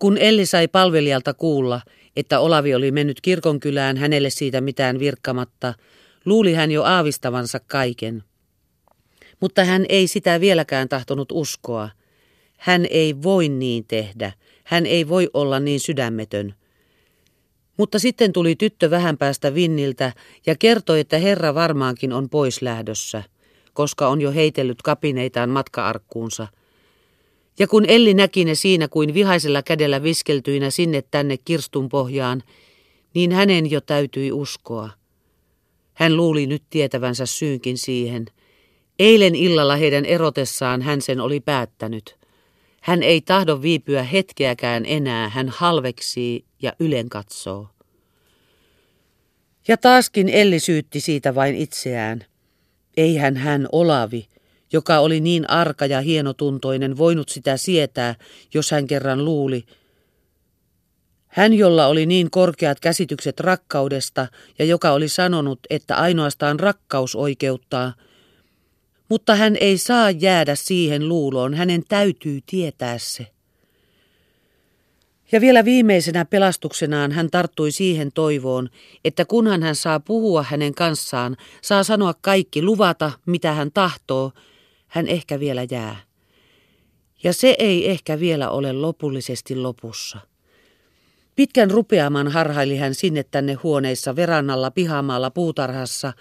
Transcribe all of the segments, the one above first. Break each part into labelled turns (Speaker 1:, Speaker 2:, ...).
Speaker 1: Kun Elli sai palvelijalta kuulla, että Olavi oli mennyt kirkonkylään hänelle siitä mitään virkkamatta, luuli hän jo aavistavansa kaiken. Mutta hän ei sitä vieläkään tahtonut uskoa. Hän ei voi niin tehdä. Hän ei voi olla niin sydämetön. Mutta sitten tuli tyttö vähän päästä Vinniltä ja kertoi, että herra varmaankin on pois lähdössä, koska on jo heitellyt kapineitaan matkaarkkuunsa. Ja kun Elli näki ne siinä kuin vihaisella kädellä viskeltyinä sinne tänne kirstun pohjaan, niin hänen jo täytyi uskoa. Hän luuli nyt tietävänsä syynkin siihen. Eilen illalla heidän erotessaan hän sen oli päättänyt. Hän ei tahdo viipyä hetkeäkään enää, hän halveksii ja ylen katsoo. Ja taaskin Elli syytti siitä vain itseään. Eihän hän Olavi, joka oli niin arka ja hienotuntoinen, voinut sitä sietää, jos hän kerran luuli. Hän, jolla oli niin korkeat käsitykset rakkaudesta ja joka oli sanonut, että ainoastaan rakkaus oikeuttaa, mutta hän ei saa jäädä siihen luuloon, hänen täytyy tietää se. Ja vielä viimeisenä pelastuksenaan hän tarttui siihen toivoon, että kunhan hän saa puhua hänen kanssaan, saa sanoa kaikki, luvata mitä hän tahtoo, hän ehkä vielä jää. Ja se ei ehkä vielä ole lopullisesti lopussa. Pitkän rupeaman harhaili hän sinne tänne huoneissa, verannalla, pihamaalla, puutarhassa,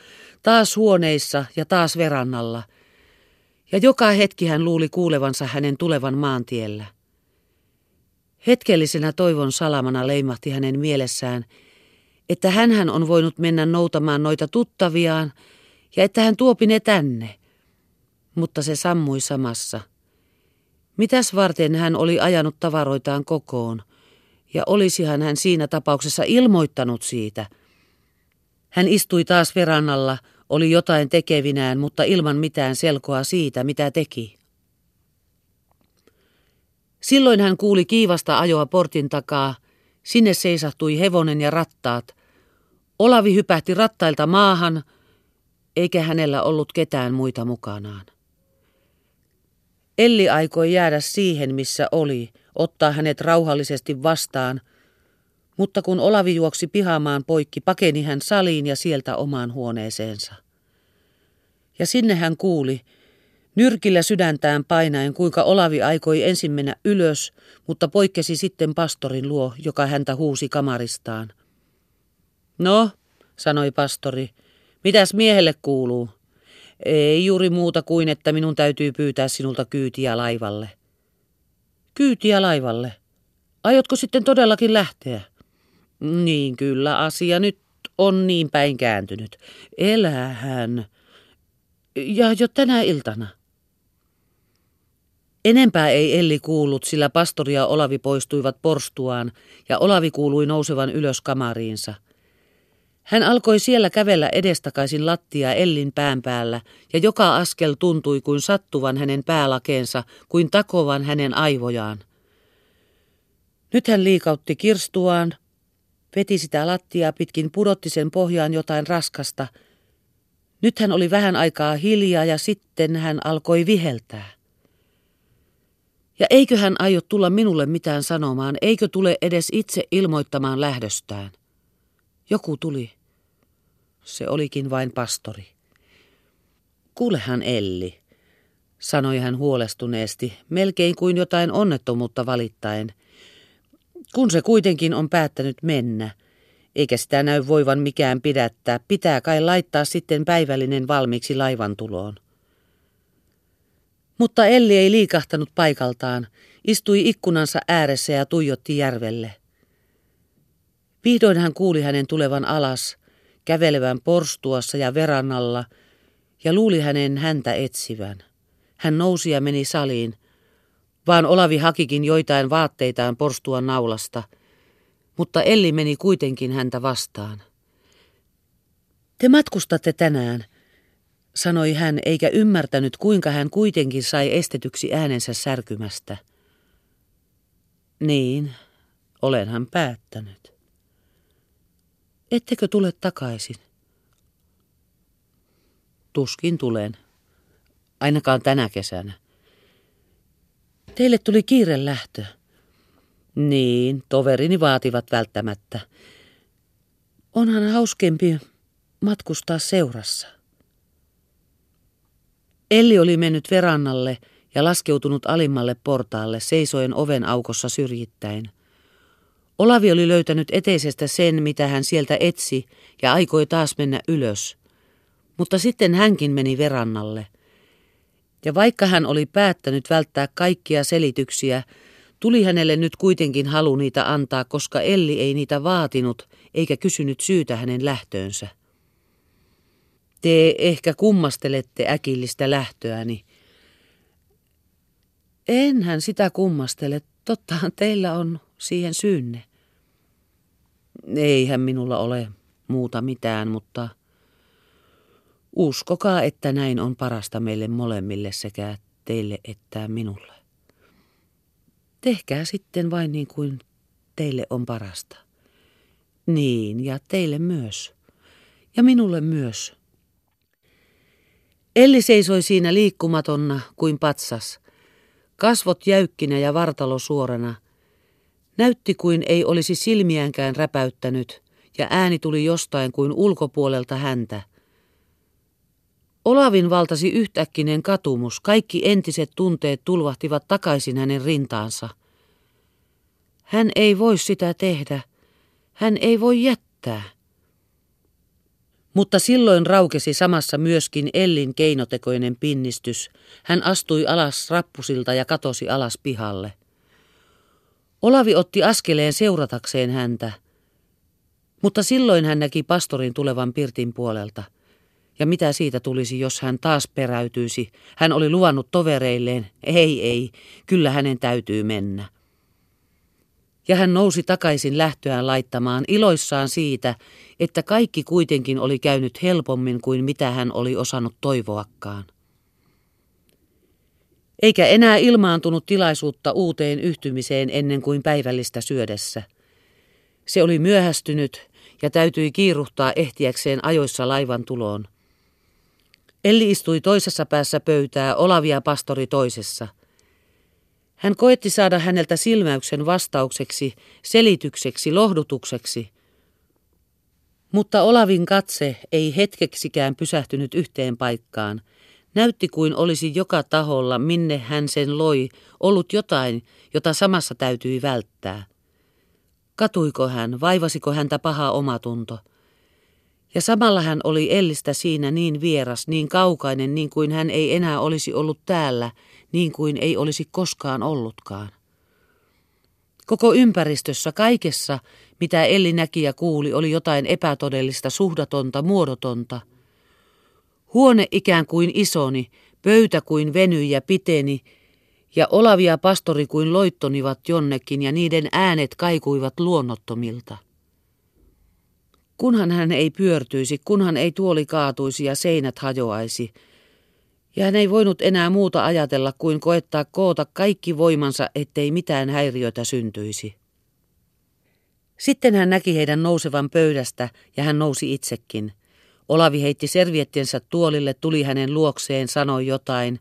Speaker 1: taas huoneissa ja taas verannalla. Ja joka hetki hän luuli kuulevansa hänen tulevan maantiellä. Hetkellisenä toivon salamana leimahti hänen mielessään, että hän on voinut mennä noutamaan noita tuttaviaan ja että hän tuopi ne tänne. Mutta se sammui samassa. Mitäs varten hän oli ajanut tavaroitaan kokoon, ja olisihan hän siinä tapauksessa ilmoittanut siitä. Hän istui taas verannalla, oli jotain tekevinään, mutta ilman mitään selkoa siitä, mitä teki. Silloin hän kuuli kiivasta ajoa portin takaa. Sinne seisahtui hevonen ja rattaat. Olavi hypähti rattailta maahan, eikä hänellä ollut ketään muita mukanaan. Elli aikoi jäädä siihen, missä oli, ottaa hänet rauhallisesti vastaan, mutta kun Olavi juoksi pihamaan poikki, pakeni hän saliin ja sieltä omaan huoneeseensa. Ja sinne hän kuuli, Nyrkillä sydäntään painaen, kuinka Olavi aikoi ensin mennä ylös, mutta poikkesi sitten pastorin luo, joka häntä huusi kamaristaan. No, sanoi pastori, mitäs miehelle kuuluu? Ei juuri muuta kuin, että minun täytyy pyytää sinulta kyytiä laivalle. Kyytiä laivalle? Aiotko sitten todellakin lähteä? Niin kyllä, asia nyt on niin päin kääntynyt. Elähän. Ja jo tänä iltana. Enempää ei Elli kuullut, sillä pastori ja Olavi poistuivat porstuaan ja Olavi kuului nousevan ylös kamariinsa. Hän alkoi siellä kävellä edestakaisin lattia Ellin pään päällä ja joka askel tuntui kuin sattuvan hänen päälakeensa, kuin takovan hänen aivojaan. Nyt hän liikautti kirstuaan, veti sitä lattiaa pitkin, pudotti sen pohjaan jotain raskasta. Nyt hän oli vähän aikaa hiljaa ja sitten hän alkoi viheltää. Ja eikö hän aio tulla minulle mitään sanomaan, eikö tule edes itse ilmoittamaan lähdöstään? Joku tuli. Se olikin vain pastori. Kuulehan Elli, sanoi hän huolestuneesti, melkein kuin jotain onnettomuutta valittaen. Kun se kuitenkin on päättänyt mennä, eikä sitä näy voivan mikään pidättää, pitää kai laittaa sitten päivällinen valmiiksi laivan tuloon. Mutta Elli ei liikahtanut paikaltaan, istui ikkunansa ääressä ja tuijotti järvelle. Vihdoin hän kuuli hänen tulevan alas, kävelevän porstuassa ja verannalla, ja luuli hänen häntä etsivän. Hän nousi ja meni saliin, vaan Olavi hakikin joitain vaatteitaan porstuan naulasta, mutta Elli meni kuitenkin häntä vastaan. Te matkustatte tänään, sanoi hän, eikä ymmärtänyt, kuinka hän kuitenkin sai estetyksi äänensä särkymästä. Niin, olenhan päättänyt. Ettekö tule takaisin? Tuskin tulen. Ainakaan tänä kesänä. Teille tuli kiire lähtö. Niin, toverini vaativat välttämättä. Onhan hauskempi matkustaa seurassa. Elli oli mennyt verannalle ja laskeutunut alimmalle portaalle seisoen oven aukossa syrjittäin. Olavi oli löytänyt eteisestä sen, mitä hän sieltä etsi, ja aikoi taas mennä ylös. Mutta sitten hänkin meni verannalle. Ja vaikka hän oli päättänyt välttää kaikkia selityksiä, tuli hänelle nyt kuitenkin halu niitä antaa, koska Elli ei niitä vaatinut eikä kysynyt syytä hänen lähtöönsä. Te ehkä kummastelette äkillistä lähtöäni. Enhän sitä kummastele, tottahan teillä on siihen syynne. Eihän minulla ole muuta mitään, mutta uskokaa, että näin on parasta meille molemmille sekä teille että minulle. Tehkää sitten vain niin kuin teille on parasta. Niin, ja teille myös. Ja minulle myös. Elli seisoi siinä liikkumatonna kuin patsas. Kasvot jäykkinä ja vartalo suorana – Näytti kuin ei olisi silmiäänkään räpäyttänyt, ja ääni tuli jostain kuin ulkopuolelta häntä. Olavin valtasi yhtäkkinen katumus, kaikki entiset tunteet tulvahtivat takaisin hänen rintaansa. Hän ei voi sitä tehdä, hän ei voi jättää. Mutta silloin raukesi samassa myöskin Ellin keinotekoinen pinnistys. Hän astui alas rappusilta ja katosi alas pihalle. Olavi otti askeleen seuratakseen häntä, mutta silloin hän näki pastorin tulevan pirtin puolelta. Ja mitä siitä tulisi, jos hän taas peräytyisi? Hän oli luvannut tovereilleen, ei, ei, kyllä hänen täytyy mennä. Ja hän nousi takaisin lähtöään laittamaan iloissaan siitä, että kaikki kuitenkin oli käynyt helpommin kuin mitä hän oli osannut toivoakaan eikä enää ilmaantunut tilaisuutta uuteen yhtymiseen ennen kuin päivällistä syödessä. Se oli myöhästynyt ja täytyi kiiruhtaa ehtiäkseen ajoissa laivan tuloon. Elli istui toisessa päässä pöytää, Olavia pastori toisessa. Hän koetti saada häneltä silmäyksen vastaukseksi, selitykseksi, lohdutukseksi. Mutta Olavin katse ei hetkeksikään pysähtynyt yhteen paikkaan – Näytti kuin olisi joka taholla, minne hän sen loi, ollut jotain, jota samassa täytyi välttää. Katuiko hän, vaivasiko häntä paha omatunto? Ja samalla hän oli Ellistä siinä niin vieras, niin kaukainen, niin kuin hän ei enää olisi ollut täällä, niin kuin ei olisi koskaan ollutkaan. Koko ympäristössä, kaikessa, mitä Elli näki ja kuuli, oli jotain epätodellista, suhdatonta, muodotonta – Huone ikään kuin isoni, pöytä kuin venyi ja piteni, ja olavia pastori kuin loittonivat jonnekin, ja niiden äänet kaikuivat luonnottomilta. Kunhan hän ei pyörtyisi, kunhan ei tuoli kaatuisi ja seinät hajoaisi, ja hän ei voinut enää muuta ajatella kuin koettaa koota kaikki voimansa, ettei mitään häiriötä syntyisi. Sitten hän näki heidän nousevan pöydästä ja hän nousi itsekin. Olavi heitti serviettiensä tuolille, tuli hänen luokseen, sanoi jotain,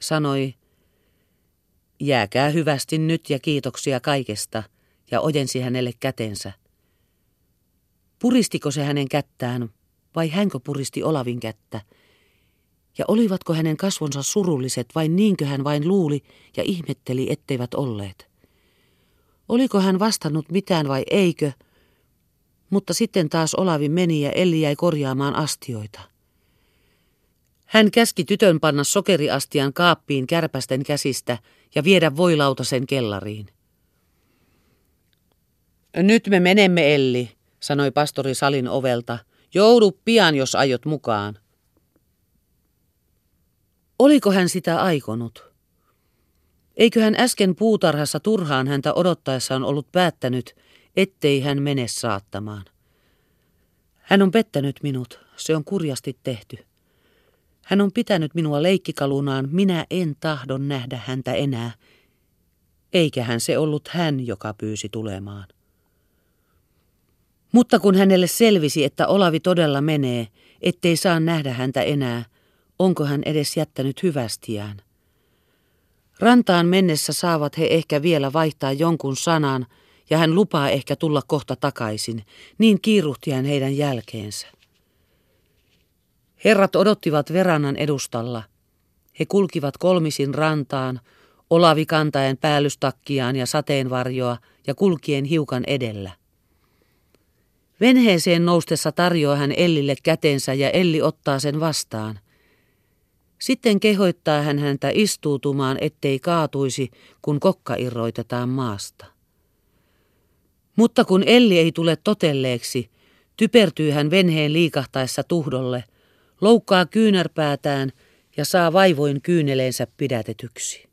Speaker 1: sanoi, jääkää hyvästi nyt ja kiitoksia kaikesta, ja ojensi hänelle kätensä. Puristiko se hänen kättään, vai hänkö puristi Olavin kättä? Ja olivatko hänen kasvonsa surulliset, vai niinkö hän vain luuli ja ihmetteli, etteivät olleet? Oliko hän vastannut mitään vai eikö, mutta sitten taas Olavi meni ja Elli jäi korjaamaan astioita. Hän käski tytön panna sokeriastian kaappiin kärpästen käsistä ja viedä voilautasen kellariin. Nyt me menemme, Elli, sanoi pastori salin ovelta. Joudu pian, jos aiot mukaan. Oliko hän sitä aikonut? Eikö hän äsken puutarhassa turhaan häntä odottaessaan ollut päättänyt, ettei hän mene saattamaan. Hän on pettänyt minut, se on kurjasti tehty. Hän on pitänyt minua leikkikalunaan, minä en tahdon nähdä häntä enää, eikä hän se ollut hän, joka pyysi tulemaan. Mutta kun hänelle selvisi, että Olavi todella menee, ettei saa nähdä häntä enää, onko hän edes jättänyt hyvästiään? Rantaan mennessä saavat he ehkä vielä vaihtaa jonkun sanan, ja hän lupaa ehkä tulla kohta takaisin, niin kiiruhti hän heidän jälkeensä. Herrat odottivat verannan edustalla. He kulkivat kolmisin rantaan, olavi kantaen päällystakkiaan ja sateenvarjoa ja kulkien hiukan edellä. Venheeseen noustessa tarjoaa hän Ellille kätensä ja Elli ottaa sen vastaan. Sitten kehoittaa hän häntä istuutumaan, ettei kaatuisi, kun kokka irroitetaan maasta. Mutta kun Elli ei tule totelleeksi, typertyy hän venheen liikahtaessa tuhdolle, loukkaa kyynärpäätään ja saa vaivoin kyyneleensä pidätetyksi.